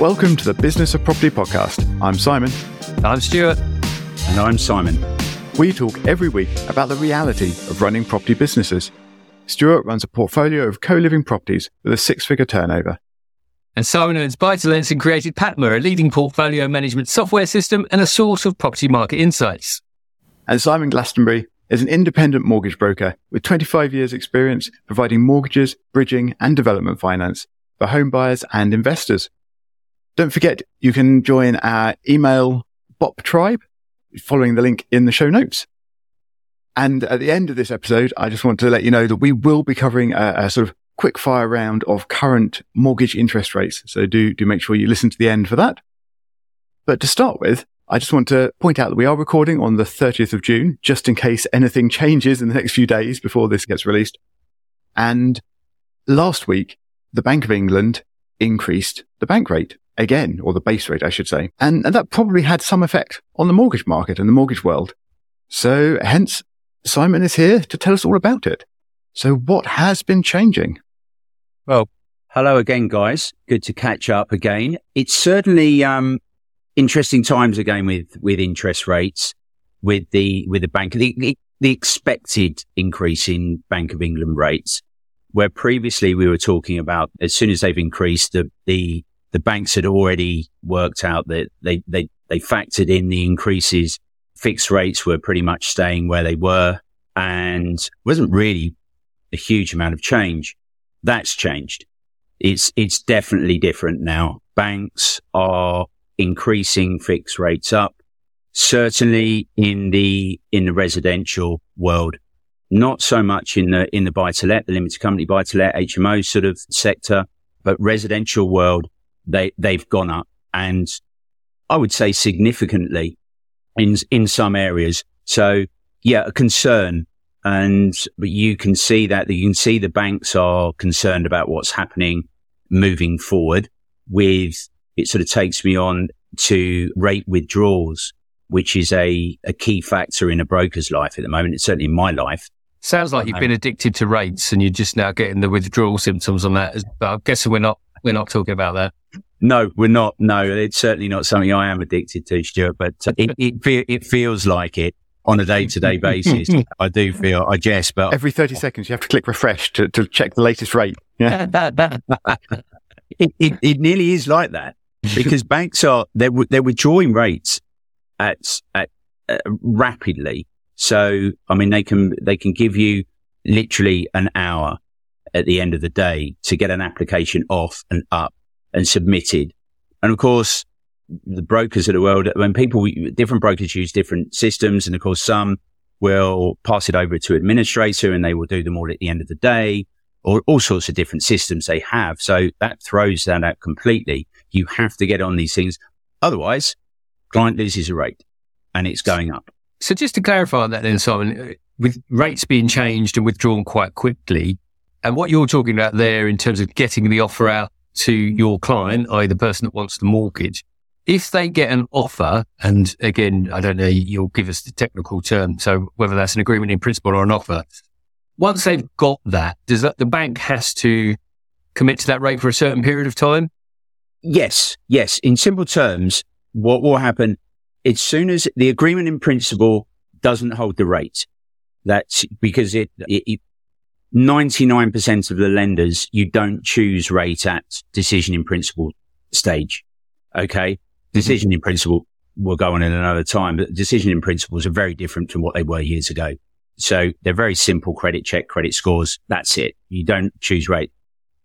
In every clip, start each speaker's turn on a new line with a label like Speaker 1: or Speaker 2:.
Speaker 1: Welcome to the Business of Property podcast. I'm Simon.
Speaker 2: I'm Stuart.
Speaker 3: And I'm Simon.
Speaker 1: We talk every week about the reality of running property businesses. Stuart runs a portfolio of co living properties with a six figure turnover.
Speaker 2: And Simon owns Buy2Lets and created PaTMa, a leading portfolio management software system and a source of property market insights.
Speaker 1: And Simon Glastonbury is an independent mortgage broker with 25 years experience providing mortgages, bridging and development finance for home buyers and investors. Don't forget, you can join our email BOP tribe following the link in the show notes. And at the end of this episode, I just want to let you know that we will be covering a, a sort of quick fire round of current mortgage interest rates. So do, do make sure you listen to the end for that. But to start with, I just want to point out that we are recording on the 30th of June, just in case anything changes in the next few days before this gets released. And last week, the Bank of England increased the bank rate again, or the base rate, I should say. And, and that probably had some effect on the mortgage market and the mortgage world. So hence Simon is here to tell us all about it. So what has been changing?
Speaker 3: Well, hello again, guys. Good to catch up again. It's certainly, um, interesting times again with, with interest rates, with the, with the bank, the, the expected increase in Bank of England rates, where previously we were talking about as soon as they've increased the, the the banks had already worked out that they, they, they factored in the increases. Fixed rates were pretty much staying where they were and wasn't really a huge amount of change. That's changed. It's, it's definitely different now. Banks are increasing fixed rates up. Certainly in the, in the residential world, not so much in the, in the buy to let, the limited company buy to let HMO sort of sector, but residential world, they, they've gone up and I would say significantly in, in some areas. So yeah, a concern. And but you can see that you can see the banks are concerned about what's happening moving forward with it sort of takes me on to rate withdrawals, which is a, a key factor in a broker's life at the moment. It's certainly in my life.
Speaker 2: Sounds like you've been addicted to rates and you're just now getting the withdrawal symptoms on that. But I'm guessing we're not, we're not talking about that.
Speaker 3: No, we're not. No, it's certainly not something I am addicted to, Stuart, but it, it, it feels like it on a day to day basis. I do feel, I guess, but
Speaker 1: every 30 seconds you have to click refresh to, to check the latest rate. Yeah.
Speaker 3: it, it, it nearly is like that because banks are, they're, they're withdrawing rates at, at uh, rapidly. So, I mean, they can, they can give you literally an hour at the end of the day to get an application off and up and submitted. And of course, the brokers of the world, when people, different brokers use different systems. And of course, some will pass it over to administrator and they will do them all at the end of the day or all sorts of different systems they have. So that throws that out completely. You have to get on these things. Otherwise, client loses a rate and it's going up.
Speaker 2: So just to clarify on that then, Simon, with rates being changed and withdrawn quite quickly, and what you're talking about there in terms of getting the offer out to your client, i.e. the person that wants the mortgage, if they get an offer, and again, I don't know, you'll give us the technical term. So whether that's an agreement in principle or an offer, once they've got that, does that, the bank has to commit to that rate for a certain period of time?
Speaker 3: Yes. Yes. In simple terms, what will happen as soon as the agreement in principle doesn't hold the rate, that's because it, it, it 99% of the lenders, you don't choose rate at decision in principle stage. Okay. Decision in principle will go on in another time, but decision in principles are very different from what they were years ago. So they're very simple credit check, credit scores. That's it. You don't choose rate.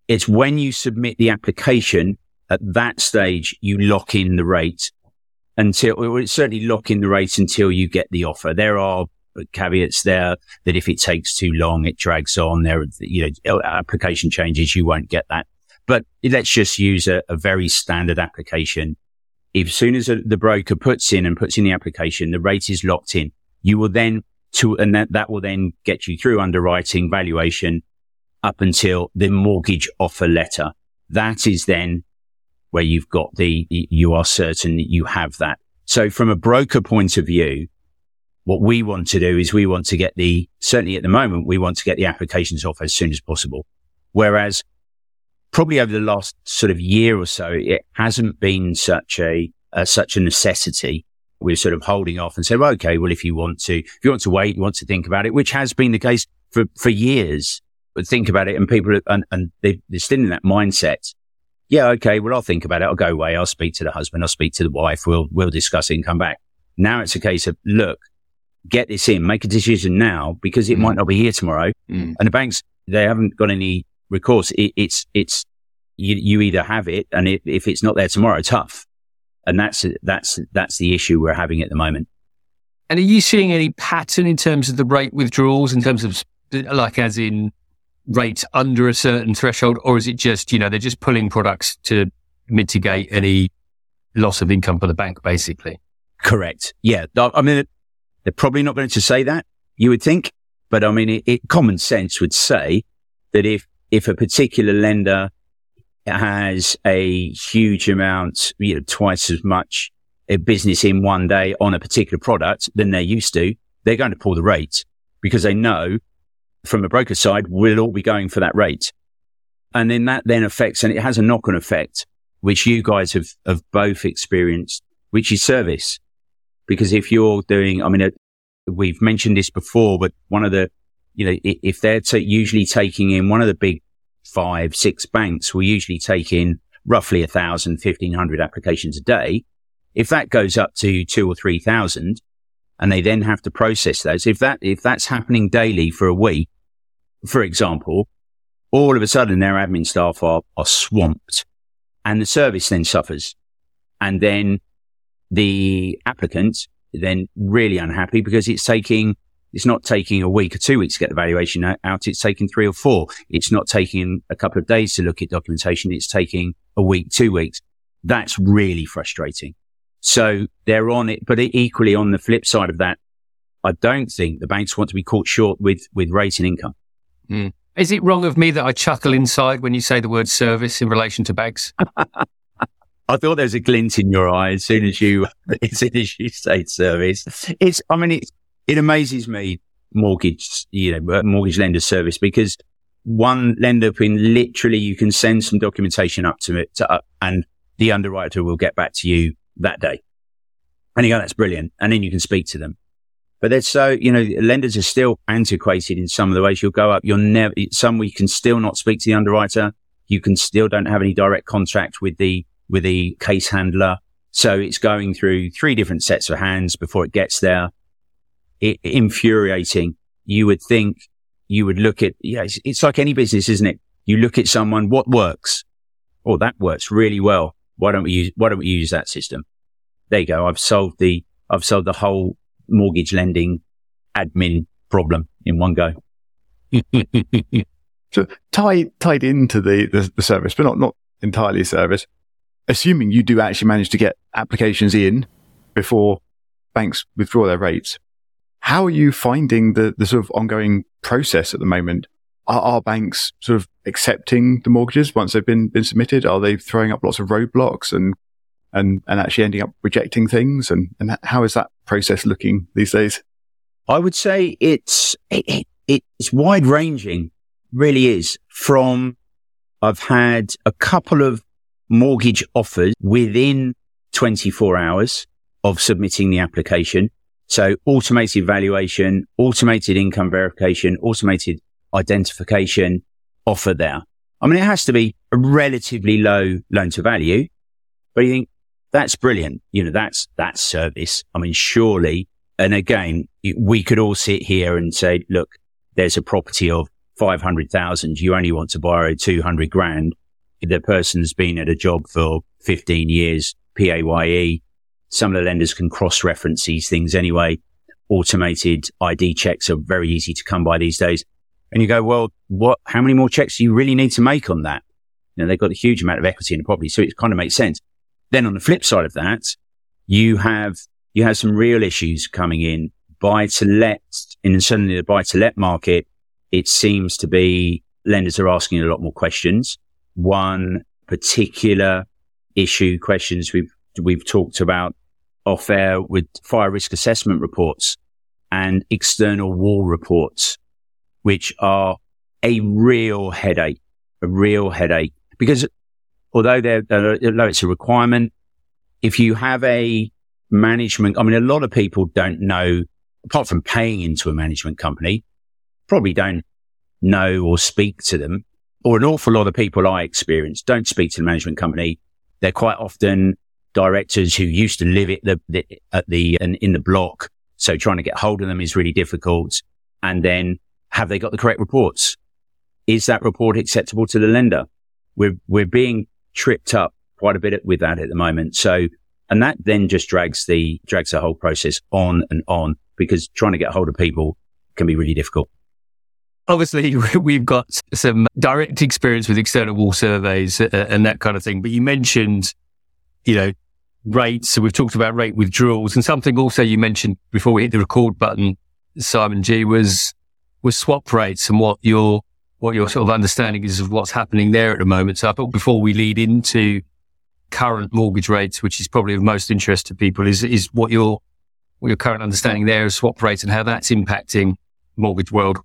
Speaker 3: It's when you submit the application at that stage, you lock in the rate until, well, certainly lock in the rate until you get the offer. There are caveats there that if it takes too long, it drags on. There, you know, oh, application changes, you won't get that. But let's just use a, a very standard application. If as soon as a, the broker puts in and puts in the application, the rate is locked in. You will then to, and that, that will then get you through underwriting valuation up until the mortgage offer letter. That is then where you've got the, you are certain that you have that. So from a broker point of view, what we want to do is we want to get the, certainly at the moment, we want to get the applications off as soon as possible. Whereas probably over the last sort of year or so, it hasn't been such a, uh, such a necessity. We're sort of holding off and say, well, okay, well, if you want to, if you want to wait, you want to think about it, which has been the case for, for years, but think about it and people, and, and they, they're still in that mindset. Yeah. Okay. Well, I'll think about it. I'll go away. I'll speak to the husband. I'll speak to the wife. We'll, we'll discuss it and come back. Now it's a case of, look, get this in, make a decision now because it mm. might not be here tomorrow. Mm. And the banks, they haven't got any recourse. It, it's, it's, you, you either have it and if, if it's not there tomorrow, tough. And that's, that's, that's the issue we're having at the moment.
Speaker 2: And are you seeing any pattern in terms of the rate withdrawals in terms of like as in rates under a certain threshold, or is it just, you know, they're just pulling products to mitigate any loss of income for the bank, basically?
Speaker 3: Correct. Yeah. I mean, they're probably not going to say that, you would think. But I mean, it, it, common sense would say that if, if a particular lender has a huge amount, you know, twice as much a business in one day on a particular product than they're used to, they're going to pull the rate because they know from a broker side, we'll all be going for that rate. And then that then affects, and it has a knock on effect, which you guys have, have both experienced, which is service. Because if you're doing, I mean, we've mentioned this before, but one of the, you know, if they're t- usually taking in one of the big five, six banks will usually take in roughly a thousand, fifteen hundred applications a day. If that goes up to two or three thousand and they then have to process those, if that, if that's happening daily for a week, for example, all of a sudden their admin staff are, are swamped and the service then suffers. And then the applicant then really unhappy because it's taking, it's not taking a week or two weeks to get the valuation out. It's taking three or four. It's not taking a couple of days to look at documentation. It's taking a week, two weeks. That's really frustrating. So they're on it, but equally on the flip side of that, I don't think the banks want to be caught short with, with rate and income.
Speaker 2: Mm. Is it wrong of me that I chuckle inside when you say the word service in relation to banks?
Speaker 3: I thought there was a glint in your eye as soon as you, as soon as you say service. It's, I mean, it, it amazes me mortgage, you know, uh, mortgage lender service because one lender can literally, you can send some documentation up to it to, uh, and the underwriter will get back to you that day. And you go, that's brilliant. And then you can speak to them. But there's so, you know, lenders are still antiquated in some of the ways you'll go up. You'll never, some we can still not speak to the underwriter. You can still don't have any direct contact with the with the case handler. So it's going through three different sets of hands before it gets there. It, infuriating. You would think you would look at, yeah, it's, it's like any business, isn't it? You look at someone, what works? Oh, that works really well. Why don't we use, why don't we use that system? There you go. I've solved the, I've solved the whole mortgage lending admin problem in one go.
Speaker 1: so tied, tied into the, the, the service, but not, not entirely service assuming you do actually manage to get applications in before banks withdraw their rates, how are you finding the, the sort of ongoing process at the moment? Are, are banks sort of accepting the mortgages once they've been, been submitted? Are they throwing up lots of roadblocks and, and, and actually ending up rejecting things? And, and how is that process looking these days?
Speaker 3: I would say it's, it, it, it's wide ranging, really is from I've had a couple of mortgage offers within 24 hours of submitting the application. So automated valuation, automated income verification, automated identification offer there. I mean, it has to be a relatively low loan to value, but you think that's brilliant. You know, that's, that's service. I mean, surely. And again, we could all sit here and say, look, there's a property of 500,000. You only want to borrow 200 grand the person's been at a job for 15 years, PAYE. Some of the lenders can cross reference these things anyway. Automated ID checks are very easy to come by these days. And you go, well, what, how many more checks do you really need to make on that? You know, they've got a huge amount of equity in the property. So it kind of makes sense. Then on the flip side of that, you have, you have some real issues coming in. Buy to let, in certainly the buy to let market, it seems to be lenders are asking a lot more questions one particular issue questions we've, we've talked about off air with fire risk assessment reports and external wall reports, which are a real headache, a real headache because although they're, although it's a requirement, if you have a management, I mean, a lot of people don't know, apart from paying into a management company, probably don't know or speak to them. Or an awful lot of people I experience don't speak to the management company. They're quite often directors who used to live at the, the at the in, in the block. So trying to get hold of them is really difficult. And then have they got the correct reports? Is that report acceptable to the lender? We're, we're being tripped up quite a bit with that at the moment. So, and that then just drags the, drags the whole process on and on because trying to get hold of people can be really difficult.
Speaker 2: Obviously, we've got some direct experience with external wall surveys uh, and that kind of thing. But you mentioned, you know, rates. So we've talked about rate withdrawals and something also you mentioned before we hit the record button, Simon G was, was swap rates and what your, what your sort of understanding is of what's happening there at the moment. So I thought before we lead into current mortgage rates, which is probably of most interest to people, is, is what your, what your current understanding there of swap rates and how that's impacting mortgage world.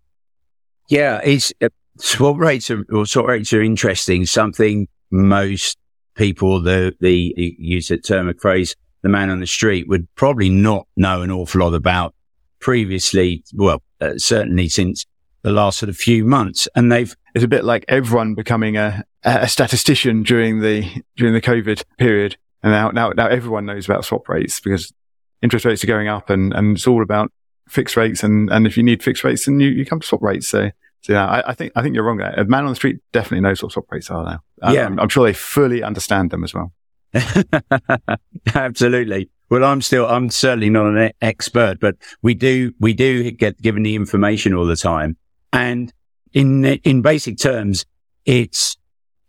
Speaker 3: Yeah, it's uh, swap rates are, or swap rates are interesting. Something most people, the, the, use the term of phrase, the man on the street would probably not know an awful lot about previously. Well, uh, certainly since the last sort of few months. And they've,
Speaker 1: it's a bit like everyone becoming a, a statistician during the, during the COVID period. And now, now, now everyone knows about swap rates because interest rates are going up and, and it's all about fixed rates. And, and if you need fixed rates, then you, you come to swap rates. So, so yeah, I, I, think, I think you're wrong there. A man on the street definitely knows what swap rates are now. Yeah. I'm, I'm sure they fully understand them as well.
Speaker 3: Absolutely. Well, I'm still, I'm certainly not an expert, but we do, we do get given the information all the time. And in, in basic terms, it's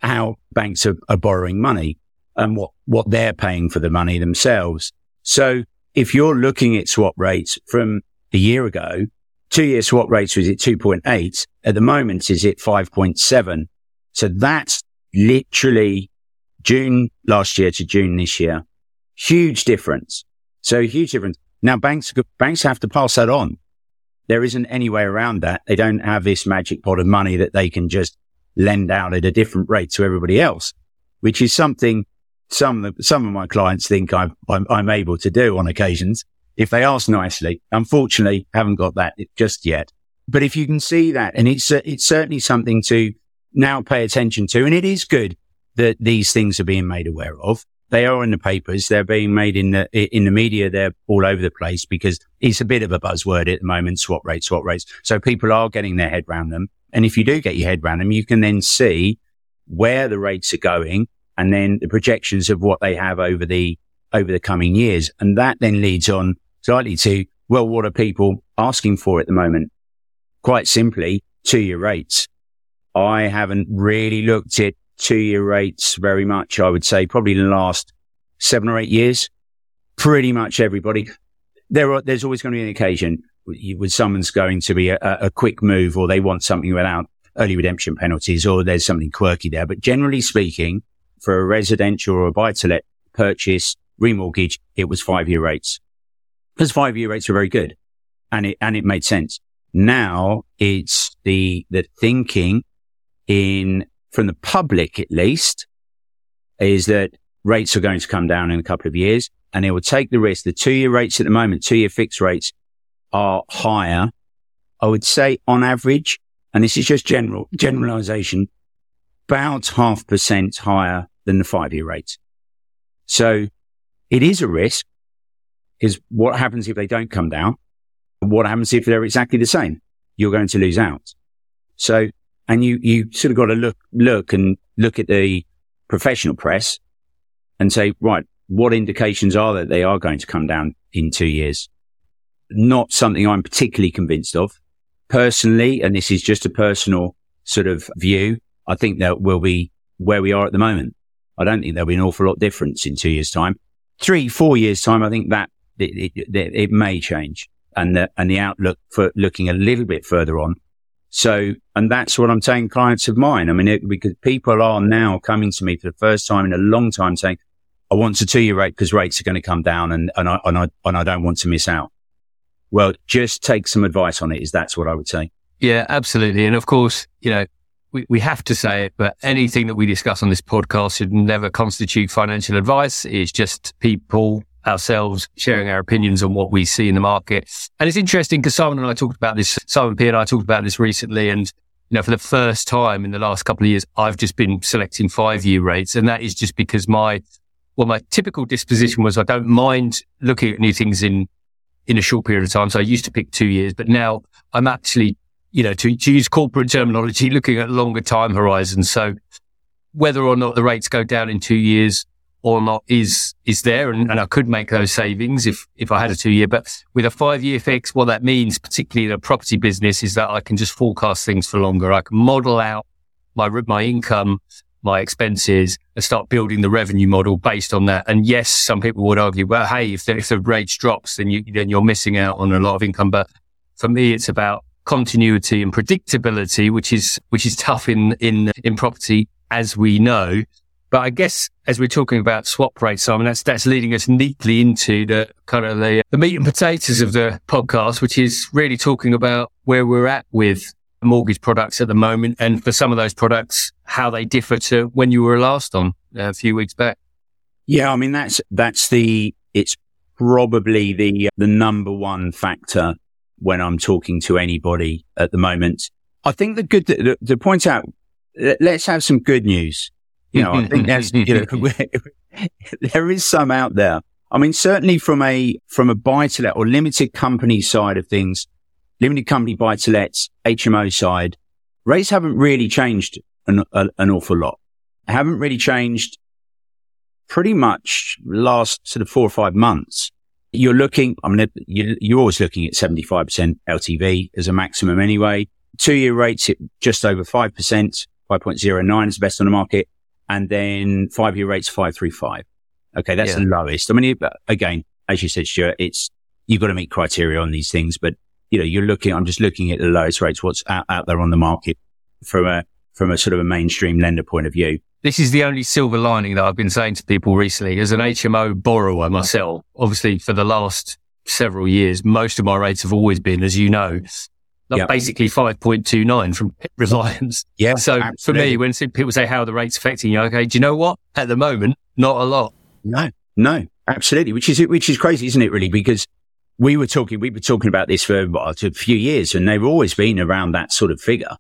Speaker 3: how banks are, are borrowing money and what, what they're paying for the money themselves. So if you're looking at swap rates from a year ago, two year swap rates was at 2.8. At the moment is at 5.7. So that's literally June last year to June this year. Huge difference. So huge difference. Now banks, banks have to pass that on there isn't any way around that. They don't have this magic pot of money that they can just lend out at a different rate to everybody else, which is something some, some of my clients think I'm, I'm, I'm able to do on occasions if they ask nicely. Unfortunately, haven't got that just yet. But if you can see that, and it's, uh, it's certainly something to now pay attention to, and it is good that these things are being made aware of they are in the papers. They're being made in the, in the media. They're all over the place because it's a bit of a buzzword at the moment, swap rates, swap rates. So people are getting their head around them. And if you do get your head around them, you can then see where the rates are going and then the projections of what they have over the, over the coming years. And that then leads on slightly to, well, what are people asking for at the moment? Quite simply, two year rates. I haven't really looked at two year rates very much. I would say probably in the last seven or eight years, pretty much everybody. There are, there's always going to be an occasion with someone's going to be a, a quick move or they want something without early redemption penalties or there's something quirky there. But generally speaking, for a residential or a buy to let purchase, remortgage, it was five year rates because five year rates were very good and it, and it made sense. Now it's the, the thinking in from the public at least, is that rates are going to come down in a couple of years and it will take the risk. The two year rates at the moment, two year fixed rates are higher. I would say on average, and this is just general generalization, about half percent higher than the five year rates. So it is a risk because what happens if they don't come down? What happens if they're exactly the same? You're going to lose out. So and you, you sort of got to look, look and look at the professional press and say, right, what indications are that they are going to come down in two years? Not something I'm particularly convinced of personally. And this is just a personal sort of view. I think that we'll be where we are at the moment. I don't think there'll be an awful lot difference in two years time. Three, four years time, I think that it, it, it may change and the, and the outlook for looking a little bit further on so, and that's what I'm saying clients of mine. I mean, it, because people are now coming to me for the first time in a long time saying, I want a two year rate because rates are going to come down and, and I, and I, and I don't want to miss out. Well, just take some advice on it is that's what I would say.
Speaker 2: Yeah, absolutely. And of course, you know, we, we have to say it, but anything that we discuss on this podcast should never constitute financial advice. It's just people ourselves sharing our opinions on what we see in the market. And it's interesting because Simon and I talked about this, Simon P and I talked about this recently. And, you know, for the first time in the last couple of years, I've just been selecting five year rates. And that is just because my, well, my typical disposition was I don't mind looking at new things in, in a short period of time. So I used to pick two years, but now I'm actually, you know, to, to use corporate terminology, looking at longer time horizons. So whether or not the rates go down in two years, or not is is there, and, and I could make those savings if if I had a two year. But with a five year fix, what that means, particularly in a property business, is that I can just forecast things for longer. I can model out my my income, my expenses, and start building the revenue model based on that. And yes, some people would argue, well, hey, if the, if the rates drops, then you then you're missing out on a lot of income. But for me, it's about continuity and predictability, which is which is tough in in in property, as we know. But I guess as we're talking about swap rates, Simon, that's that's leading us neatly into the kind of the, the meat and potatoes of the podcast, which is really talking about where we're at with mortgage products at the moment, and for some of those products, how they differ to when you were last on uh, a few weeks back.
Speaker 3: Yeah, I mean that's that's the it's probably the the number one factor when I'm talking to anybody at the moment. I think the good to, to point out, let's have some good news. You know, I think there's, you know, there is some out there. I mean, certainly from a, from a buy to let or limited company side of things, limited company buy to lets, HMO side, rates haven't really changed an, a, an awful lot. Haven't really changed pretty much last sort of four or five months. You're looking, I mean, you're always looking at 75% LTV as a maximum anyway. Two year rates at just over 5%, 5.09 is the best on the market and then five year rates 535. Okay. That's yeah. the lowest. I mean, again, as you said, Stuart, it's, you've got to meet criteria on these things, but you know, you're looking, I'm just looking at the lowest rates, what's out, out there on the market from a, from a sort of a mainstream lender point of view.
Speaker 2: This is the only silver lining that I've been saying to people recently as an HMO borrower myself. Obviously for the last several years, most of my rates have always been, as you know, yep. basically 5.29 from Reliance.
Speaker 3: Yeah.
Speaker 2: So absolutely. for me, when people say how the rate's affecting you, okay, do you know what? At the moment, not a lot.
Speaker 3: No, no, absolutely. Which is, which is crazy, isn't it really? Because we were talking, we were talking about this for what, a few years and they've always been around that sort of figure.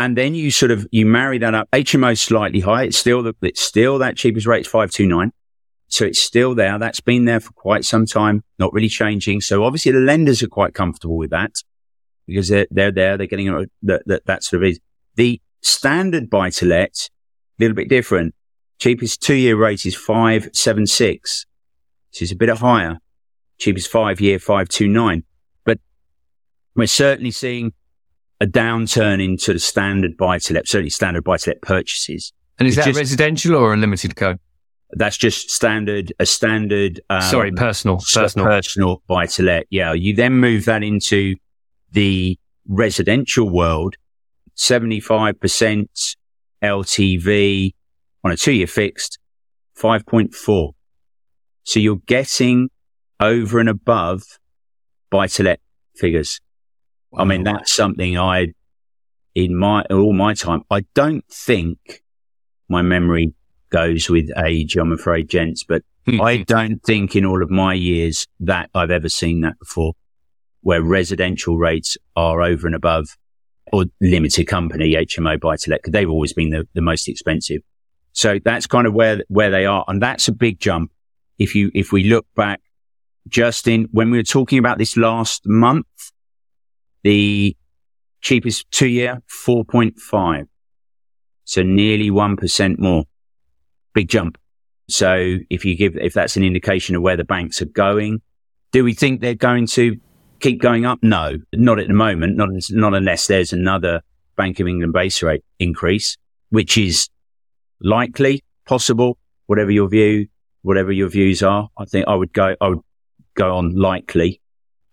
Speaker 3: And then you sort of, you marry that up. HMO slightly high. It's still the, it's still that cheapest rate, 529. So it's still there. That's been there for quite some time, not really changing. So obviously the lenders are quite comfortable with that because they're, they're there. They're getting a, that, that, that sort of is. The standard buy to let, a little bit different. Cheapest two year rate is 576. So it's a bit higher. Cheapest five year 529. But we're certainly seeing a downturn in sort of standard buy to let, certainly standard buy to let purchases.
Speaker 2: And is it's that just, residential or a limited code?
Speaker 3: That's just standard, a standard.
Speaker 2: Um, Sorry, personal, personal,
Speaker 3: personal buy to let. Yeah. You then move that into the residential world, 75% LTV on a two year fixed, 5.4. So you're getting over and above buy to let figures. Wow. I mean, that's something I, in my, all my time, I don't think my memory goes with age, I'm afraid, gents, but hmm. I don't think in all of my years that I've ever seen that before where residential rates are over and above or limited company HMO buy to let they've always been the, the most expensive. So that's kind of where, where they are. And that's a big jump. If you, if we look back Justin, when we were talking about this last month, the cheapest two year, 4.5. So nearly 1% more. Big jump. So if you give, if that's an indication of where the banks are going, do we think they're going to keep going up? No, not at the moment. Not, not unless there's another Bank of England base rate increase, which is likely, possible, whatever your view, whatever your views are. I think I would go, I would go on likely.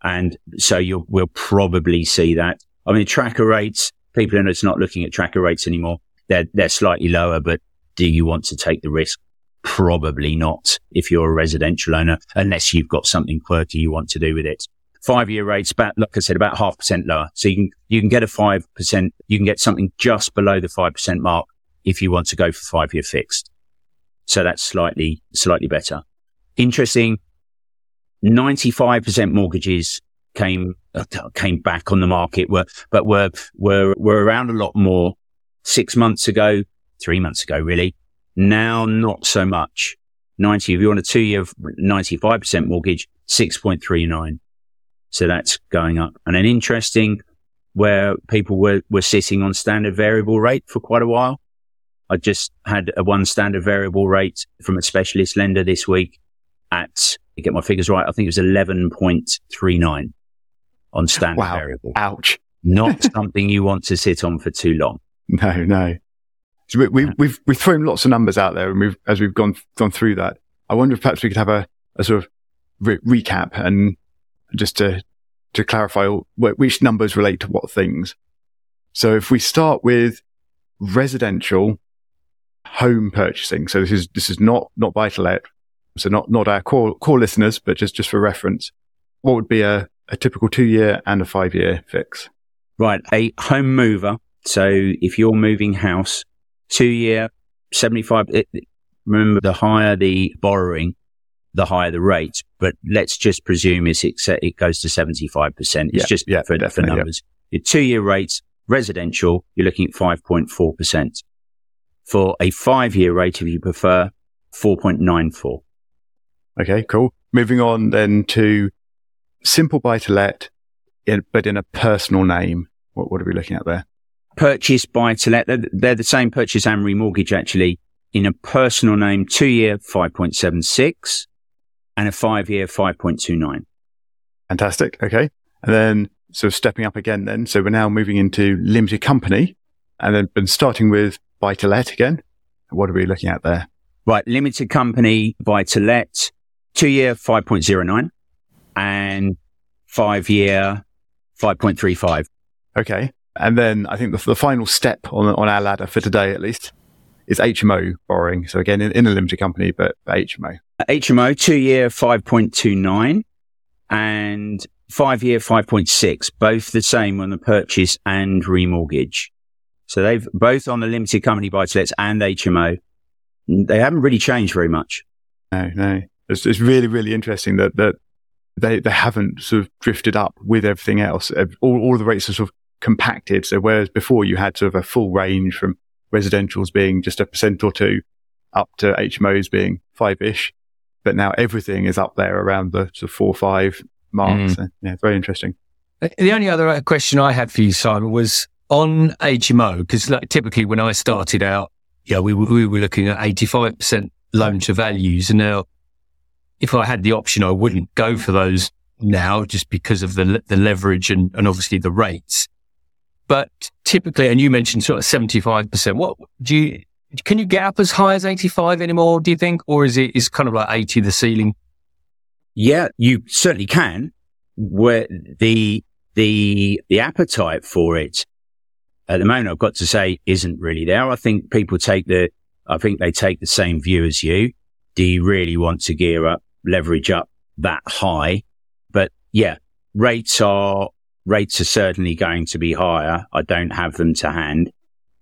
Speaker 3: And so you'll, we'll probably see that. I mean, tracker rates, people are not looking at tracker rates anymore. They're, they're slightly lower, but do you want to take the risk? Probably not if you're a residential owner, unless you've got something quirky you want to do with it Five year rates about, like I said, about half percent lower. So you can, you can get a 5%, you can get something just below the 5% mark if you want to go for five year fixed. So that's slightly, slightly better. Interesting. 95% mortgages came, uh, came back on the market were, but were, were, were around a lot more six months ago, three months ago, really. Now, not so much. 90, if you want a two year 95% mortgage, 6.39. So that's going up. And an interesting where people were, were sitting on standard variable rate for quite a while. I just had a one standard variable rate from a specialist lender this week at, to get my figures right, I think it was 11.39 on standard
Speaker 1: wow.
Speaker 3: variable.
Speaker 1: Ouch.
Speaker 3: Not something you want to sit on for too long.
Speaker 1: No, no. So we, we, we've we've thrown lots of numbers out there, and we've as we've gone gone through that. I wonder if perhaps we could have a, a sort of re- recap and just to to clarify which numbers relate to what things. So if we start with residential home purchasing, so this is this is not not buy to let, so not not our core core listeners, but just just for reference, what would be a a typical two year and a five year fix?
Speaker 3: Right, a home mover. So if you're moving house, two year, 75. It, remember, the higher the borrowing, the higher the rate. But let's just presume it's, it goes to 75%. It's
Speaker 1: yeah,
Speaker 3: just
Speaker 1: yeah,
Speaker 3: for, for numbers. Yeah. Your two year rates, residential, you're looking at 5.4%. For a five year rate, if you prefer, 4.94.
Speaker 1: Okay, cool. Moving on then to simple buy to let, but in a personal name. What, what are we looking at there?
Speaker 3: purchase buy to let. They're, they're, the same purchase and remortgage actually in a personal name, two year 5.76 and a five year 5.29.
Speaker 1: Fantastic. Okay. And then so stepping up again then. So we're now moving into limited company and then been starting with buy to let again. What are we looking at there?
Speaker 3: Right. Limited company buy to let two year 5.09 and five year 5.35.
Speaker 1: Okay. And then I think the, the final step on, on our ladder for today, at least, is HMO borrowing. So again, in, in a limited company, but HMO.
Speaker 3: HMO, two year 5.29 and five year 5.6, both the same on the purchase and remortgage. So they've both on the limited company buy to lets and HMO. They haven't really changed very much.
Speaker 1: No, no. It's, it's really, really interesting that, that they, they haven't sort of drifted up with everything else. All, all the rates are sort of compacted. So whereas before you had sort of a full range from residentials being just a percent or two up to HMOs being five ish, but now everything is up there around the sort of four, five marks. Mm. So, yeah, very interesting.
Speaker 2: Uh, the only other uh, question I had for you, Simon, was on HMO, because like, typically when I started out, yeah, we, we were looking at 85% loan to values. And now if I had the option, I wouldn't go for those now just because of the, the leverage and, and obviously the rates. But typically, and you mentioned sort of 75%, what do you, can you get up as high as 85 anymore, do you think? Or is it, is kind of like 80 the ceiling?
Speaker 3: Yeah, you certainly can. Where the, the, the appetite for it at the moment, I've got to say isn't really there. I think people take the, I think they take the same view as you. Do you really want to gear up, leverage up that high? But yeah, rates are rates are certainly going to be higher. I don't have them to hand,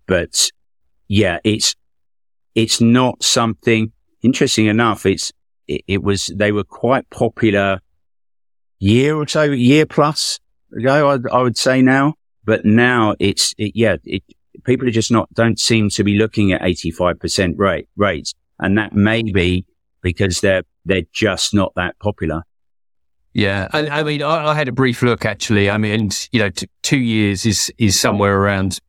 Speaker 3: but yeah, it's, it's not something interesting enough. It's, it, it was, they were quite popular year or so, year plus ago, I, I would say now, but now it's, it, yeah, it, people are just not, don't seem to be looking at 85% rate rates. And that may be because they're, they're just not that popular.
Speaker 2: Yeah, I, I mean, I, I, had a brief look actually. I mean, you know, t- two years is is somewhere around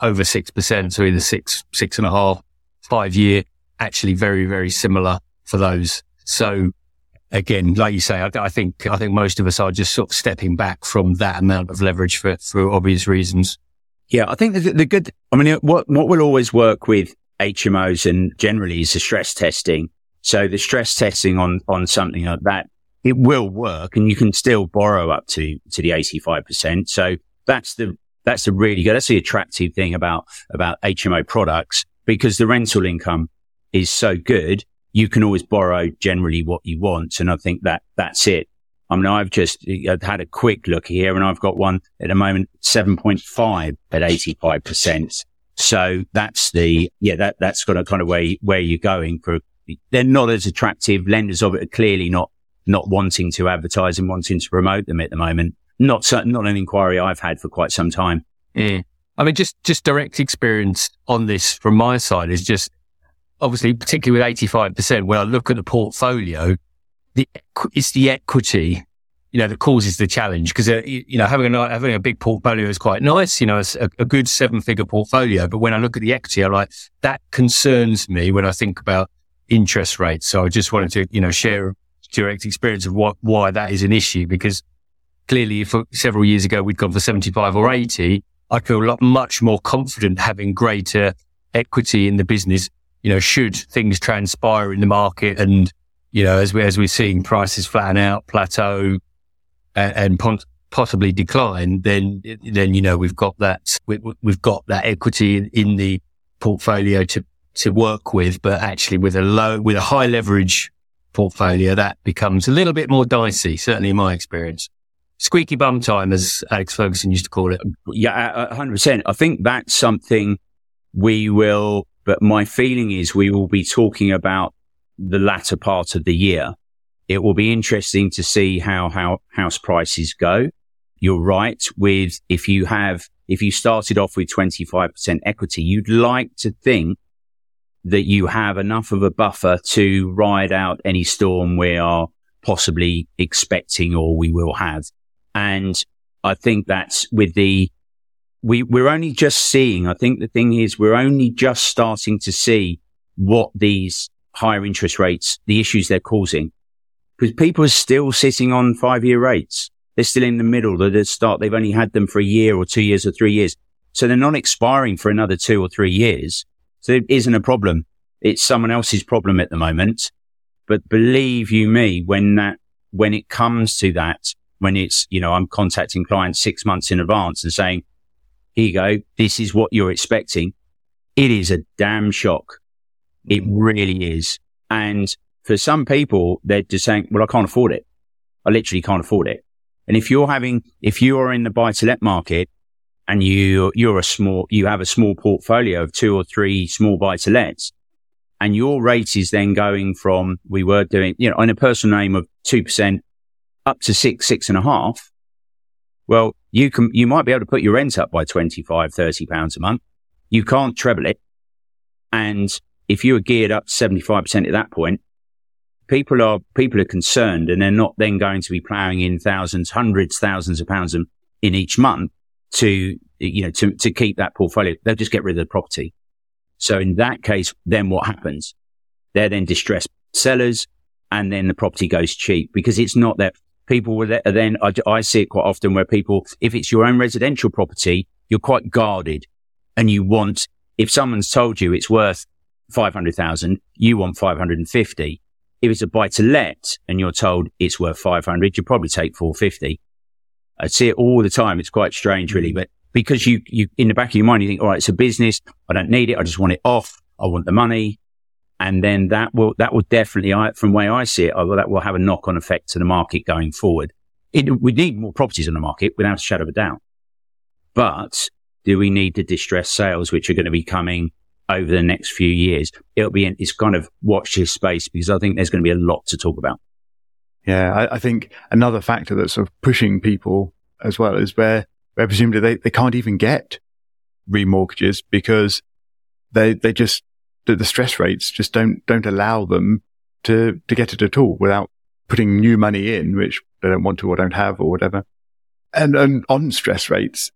Speaker 2: over six percent, so either six, six and a half, five year, actually very, very similar for those. So again, like you say, I, I, think I think most of us are just sort of stepping back from that amount of leverage for for obvious reasons.
Speaker 3: Yeah, I think the, the good. I mean, what what will always work with HMOs and generally is the stress testing. So the stress testing on on something like that it will work and you can still borrow up to, to the 85%. So that's the, that's the really good. That's the attractive thing about, about HMO products because the rental income is so good. You can always borrow generally what you want. And I think that that's it. I mean, I've just I've had a quick look here and I've got one at the moment, 7.5 at 85%. So that's the, yeah, that, that's got a kind of way where you're going for, they're not as attractive. Lenders of it are clearly not, not wanting to advertise and wanting to promote them at the moment. Not, not an inquiry I've had for quite some time.
Speaker 2: Mm. I mean, just, just direct experience on this from my side is just obviously, particularly with 85%, when I look at the portfolio, the, it's the equity, you know, that causes the challenge because, uh, you, know, having a, having a big portfolio is quite nice, you know, a, a good seven figure portfolio. But when I look at the equity, I like that concerns me when I think about interest rates. So I just wanted to, you know, share direct experience of what, why that is an issue because clearly if several years ago we'd gone for 75 or mm. 80, I feel a lot much more confident having greater equity in the business, you know, should things transpire in the market and, you know, as we, as we're seeing prices flatten out, plateau and, and possibly decline, then, then, you know, we've got that, we, we've got that equity in, in the portfolio to, to work with, but actually with a low, with a high leverage portfolio, that becomes a little bit more dicey, certainly in my experience squeaky bum time, as Alex Ferguson used to call it.
Speaker 3: Yeah, hundred percent. I think that's something we will. But my feeling is we will be talking about the latter part of the year. It will be interesting to see how how house prices go. You're right. With if you have if you started off with 25% equity, you'd like to think that you have enough of a buffer to ride out any storm we are possibly expecting or we will have. And I think that's with the, we, we're only just seeing, I think the thing is we're only just starting to see what these higher interest rates, the issues they're causing. Because people are still sitting on five year rates. They're still in the middle. At start. They've only had them for a year or two years or three years. So they're not expiring for another two or three years. So it isn't a problem. It's someone else's problem at the moment. But believe you me, when that, when it comes to that, when it's, you know, I'm contacting clients six months in advance and saying, here you go. This is what you're expecting. It is a damn shock. It mm. really is. And for some people, they're just saying, well, I can't afford it. I literally can't afford it. And if you're having, if you are in the buy to let market and you, you're a small, you have a small portfolio of two or three small buy to lets and your rate is then going from, we were doing, you know, in a personal name of 2%, up to six, six and a half, well, you can, you might be able to put your rent up by 25, 30 pounds a month. You can't treble it. And if you are geared up 75% at that point, people are, people are concerned and they're not then going to be plowing in thousands, hundreds, thousands of pounds in each month to, you know, to, to keep that portfolio. They'll just get rid of the property. So in that case, then what happens? They're then distressed sellers and then the property goes cheap because it's not their people will then, I, I see it quite often where people, if it's your own residential property, you're quite guarded and you want, if someone's told you it's worth 500,000, you want 550. If it's a buy to let and you're told it's worth 500, you probably take 450. I see it all the time. It's quite strange, really, mm. but because you, you, in the back of your mind, you think, all right, it's a business. I don't need it. I just want it off. I want the money and then that will that will definitely, from the way I see it, that will have a knock on effect to the market going forward. It, we need more properties on the market without a shadow of a doubt, but do we need the distressed sales which are going to be coming over the next few years? It'll be it's kind of watch this space because I think there's going to be a lot to talk about.
Speaker 1: Yeah, I, I think another factor that's sort of pushing people as well is where where presumably they, they can't even get remortgages because they they just the, the stress rates just don't don't allow them to to get it at all without putting new money in, which they don't want to or don't have or whatever. And, and on stress rates,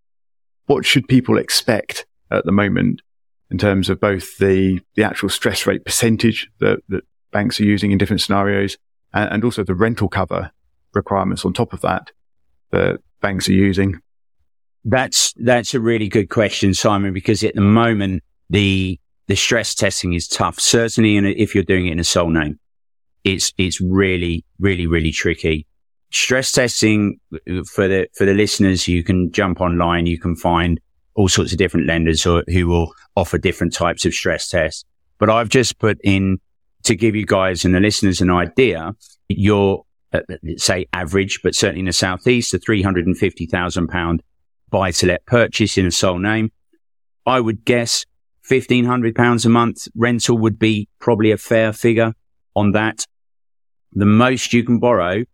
Speaker 1: what should people expect at the moment in terms of both the the actual stress rate percentage that, that banks are using in different scenarios and, and also the rental cover requirements on top of that that banks are using?
Speaker 3: That's that's a really good question, Simon, because at the moment the the stress testing is tough. Certainly, a, if you're doing it in a sole name, it's it's really, really, really tricky. Stress testing for the for the listeners, you can jump online. You can find all sorts of different lenders who, who will offer different types of stress tests. But I've just put in to give you guys and the listeners an idea. Your uh, say average, but certainly in the southeast, a three hundred and fifty thousand pound buy to let purchase in a sole name. I would guess fifteen hundred pounds a month rental would be probably a fair figure on that. The most you can borrow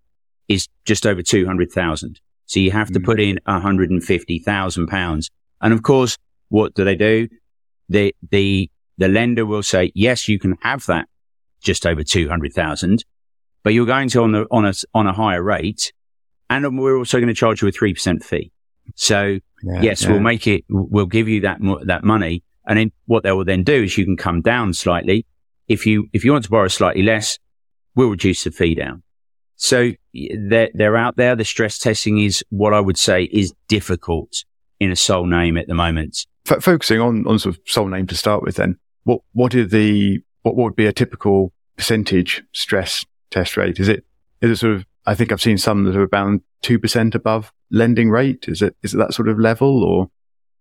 Speaker 3: is just over two hundred thousand. So you have to mm. put in hundred and fifty thousand pounds. And of course, what do they do? The the the lender will say, yes, you can have that just over 200,000, but you're going to on the, on a, on a higher rate. And we're also going to charge you a 3% fee. So yeah, yes, yeah. we'll make it, we'll give you that, that money. And then what they will then do is you can come down slightly. If you, if you want to borrow slightly less, we'll reduce the fee down. So they're, they're out there. The stress testing is what I would say is difficult in a sole name at the moment.
Speaker 1: F- focusing on, on sort of sole name to start with then, what, what are the, what would be a typical percentage stress test rate? Is it, is it sort of, I think I've seen some that are about 2% above lending rate. Is it, is it that sort of level or?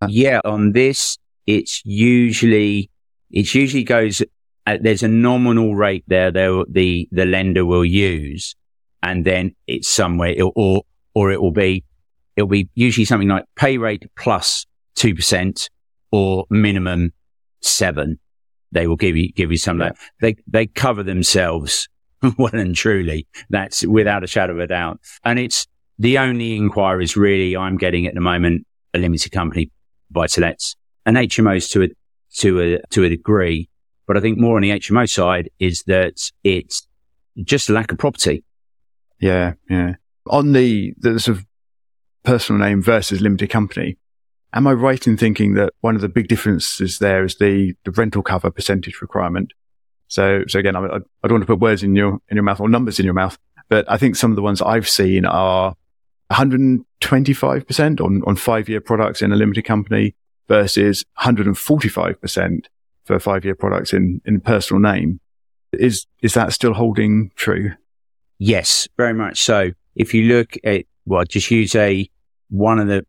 Speaker 3: Yeah, on this, it's usually, it usually goes, uh, there's a nominal rate there that the, the lender will use. And then it's somewhere, or, or it will be, it'll be usually something like pay rate plus 2% or minimum seven they will give you give you some yeah. that. They they cover themselves well and truly. That's without a shadow of a doubt. And it's the only inquiries really I'm getting at the moment a limited company buy to lets and HMOs to a to a to a degree. But I think more on the HMO side is that it's just a lack of property.
Speaker 1: Yeah, yeah. On the the sort of personal name versus limited company, Am I right in thinking that one of the big differences there is the, the rental cover percentage requirement? So, so again, I, I don't want to put words in your, in your mouth or numbers in your mouth, but I think some of the ones I've seen are 125% on, on five year products in a limited company versus 145% for five year products in, in personal name. Is, is that still holding true?
Speaker 3: Yes, very much so. If you look at, well, just use a, one of the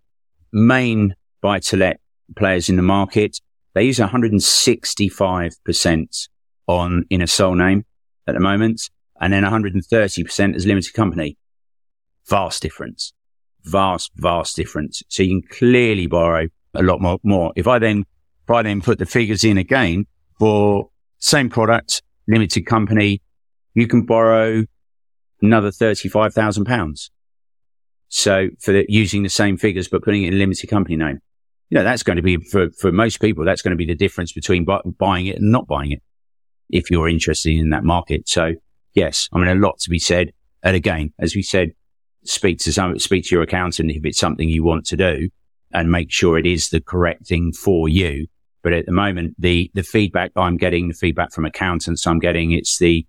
Speaker 3: main buy to let players in the market, they use 165% on in a sole name at the moment, and then 130% as limited company. Vast difference. Vast, vast difference. So you can clearly borrow a lot more, more. If I then, if I then put the figures in again for same product, limited company, you can borrow another 35,000 pounds. So for the, using the same figures, but putting it in limited company name you know, that's going to be for, for most people, that's going to be the difference between bu- buying it and not buying it if you're interested in that market. So yes, I mean, a lot to be said. And again, as we said, speak to some, speak to your accountant if it's something you want to do and make sure it is the correct thing for you. But at the moment, the, the feedback I'm getting, the feedback from accountants I'm getting, it's the,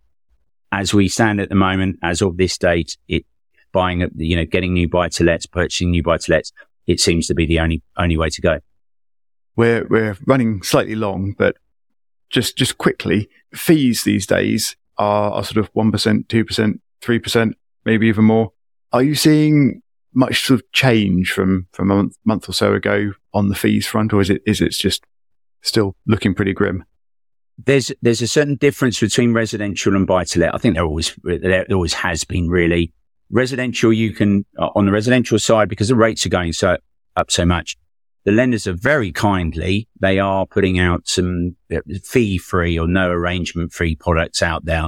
Speaker 3: as we stand at the moment, as of this date, it buying, you know, getting new buy to lets, purchasing new buy to lets it seems to be the only only way to go.
Speaker 1: We're we're running slightly long, but just just quickly, fees these days are, are sort of one percent, two percent, three percent, maybe even more. Are you seeing much sort of change from from a month, month or so ago on the fees front, or is it is it just still looking pretty grim?
Speaker 3: There's there's a certain difference between residential and buy to let. I think there always there always has been really residential, you can, uh, on the residential side, because the rates are going so up so much, the lenders are very kindly. They are putting out some uh, fee free or no arrangement free products out there.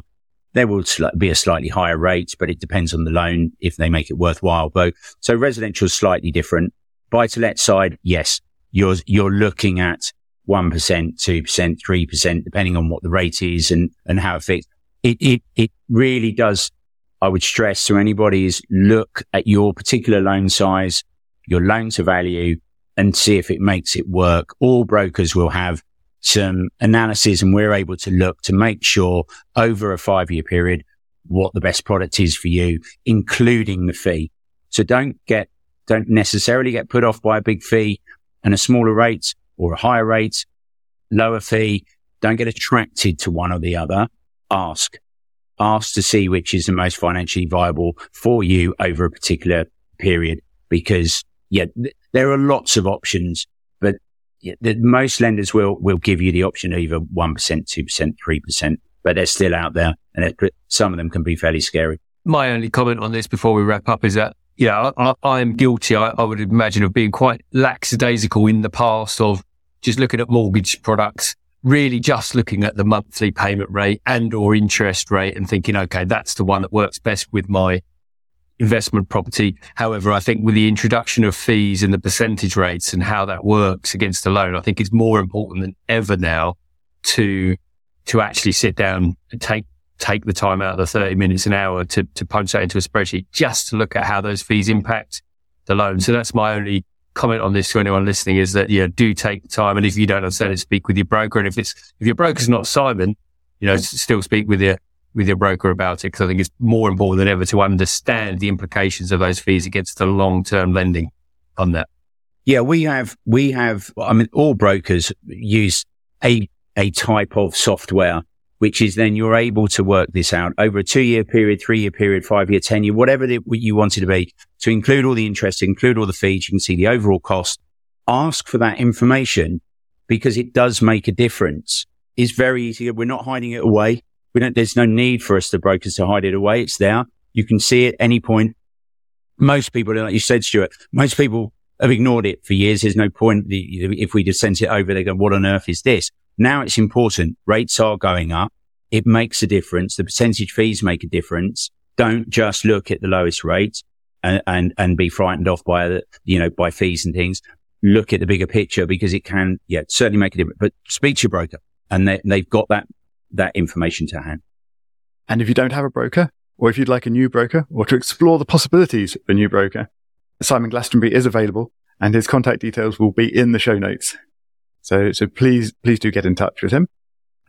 Speaker 3: There will be a slightly higher rate, but it depends on the loan if they make it worthwhile. Both. So residential is slightly different. Buy to let side, yes, you're, you're looking at 1%, 2%, 3%, depending on what the rate is and, and how it fits. It, it, it really does I would stress to anybody is look at your particular loan size, your loan to value and see if it makes it work. All brokers will have some analysis and we're able to look to make sure over a five year period what the best product is for you, including the fee. So don't get, don't necessarily get put off by a big fee and a smaller rate or a higher rate, lower fee. Don't get attracted to one or the other. Ask ask to see which is the most financially viable for you over a particular period. Because yeah, th- there are lots of options, yeah, the, most lenders will, will give you the option either 1%, 2%, 3%, but they're still out there and some of them can be fairly scary.
Speaker 2: my only comment on this before we wrap up is that, yeah, I, I am guilty, I, I would imagine, of being quite lackadaisical in the past of just looking at mortgage products, really just looking at the monthly payment rate and or interest rate and thinking, okay, that's the one that works best with my investment property. However, I think with the introduction of fees and the percentage rates and how that works against the loan, I think it's more important than ever now to, to actually sit down and take, take the time out of the 30 minutes an hour to, to punch that into a spreadsheet just to look at how those fees impact the loan. So that's my only comment on this to anyone listening is that, yeah, do take the time. And if you don't understand it, speak with your broker. And if it's, if your broker's not Simon, you know, still speak with your, with your broker about it. Cause I think it's more important than ever to understand the implications of those fees against the long term lending on that.
Speaker 3: Yeah, we have, we have, I mean, all brokers use a, a type of software which is then you're able to work this out over a two year period, three year period, five year, 10 year, whatever the, you want it to be to include all the interest, include all the fees. You can see the overall cost. Ask for that information because it does make a difference. It's very easy. We're not hiding it away. We don't, there's no need for us, the brokers, to hide it away. It's there. You can see it any point. Most people, like you said, Stuart, most people have ignored it for years. There's no point. If we just sent it over, they go, what on earth is this? Now it's important. Rates are going up. It makes a difference. The percentage fees make a difference. Don't just look at the lowest rates and, and, and be frightened off by the, you know, by fees and things. Look at the bigger picture because it can, yeah, certainly make a difference, but speak to your broker and they, they've got that, that information to hand.
Speaker 1: And if you don't have a broker or if you'd like a new broker or to explore the possibilities of a new broker, Simon Glastonbury is available and his contact details will be in the show notes. So, so please, please do get in touch with him.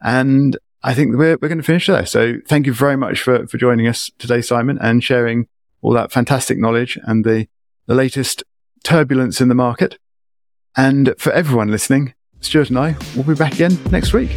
Speaker 1: And I think we're, we're going to finish there. So thank you very much for, for joining us today, Simon, and sharing all that fantastic knowledge and the, the latest turbulence in the market. And for everyone listening, Stuart and I will be back again next week.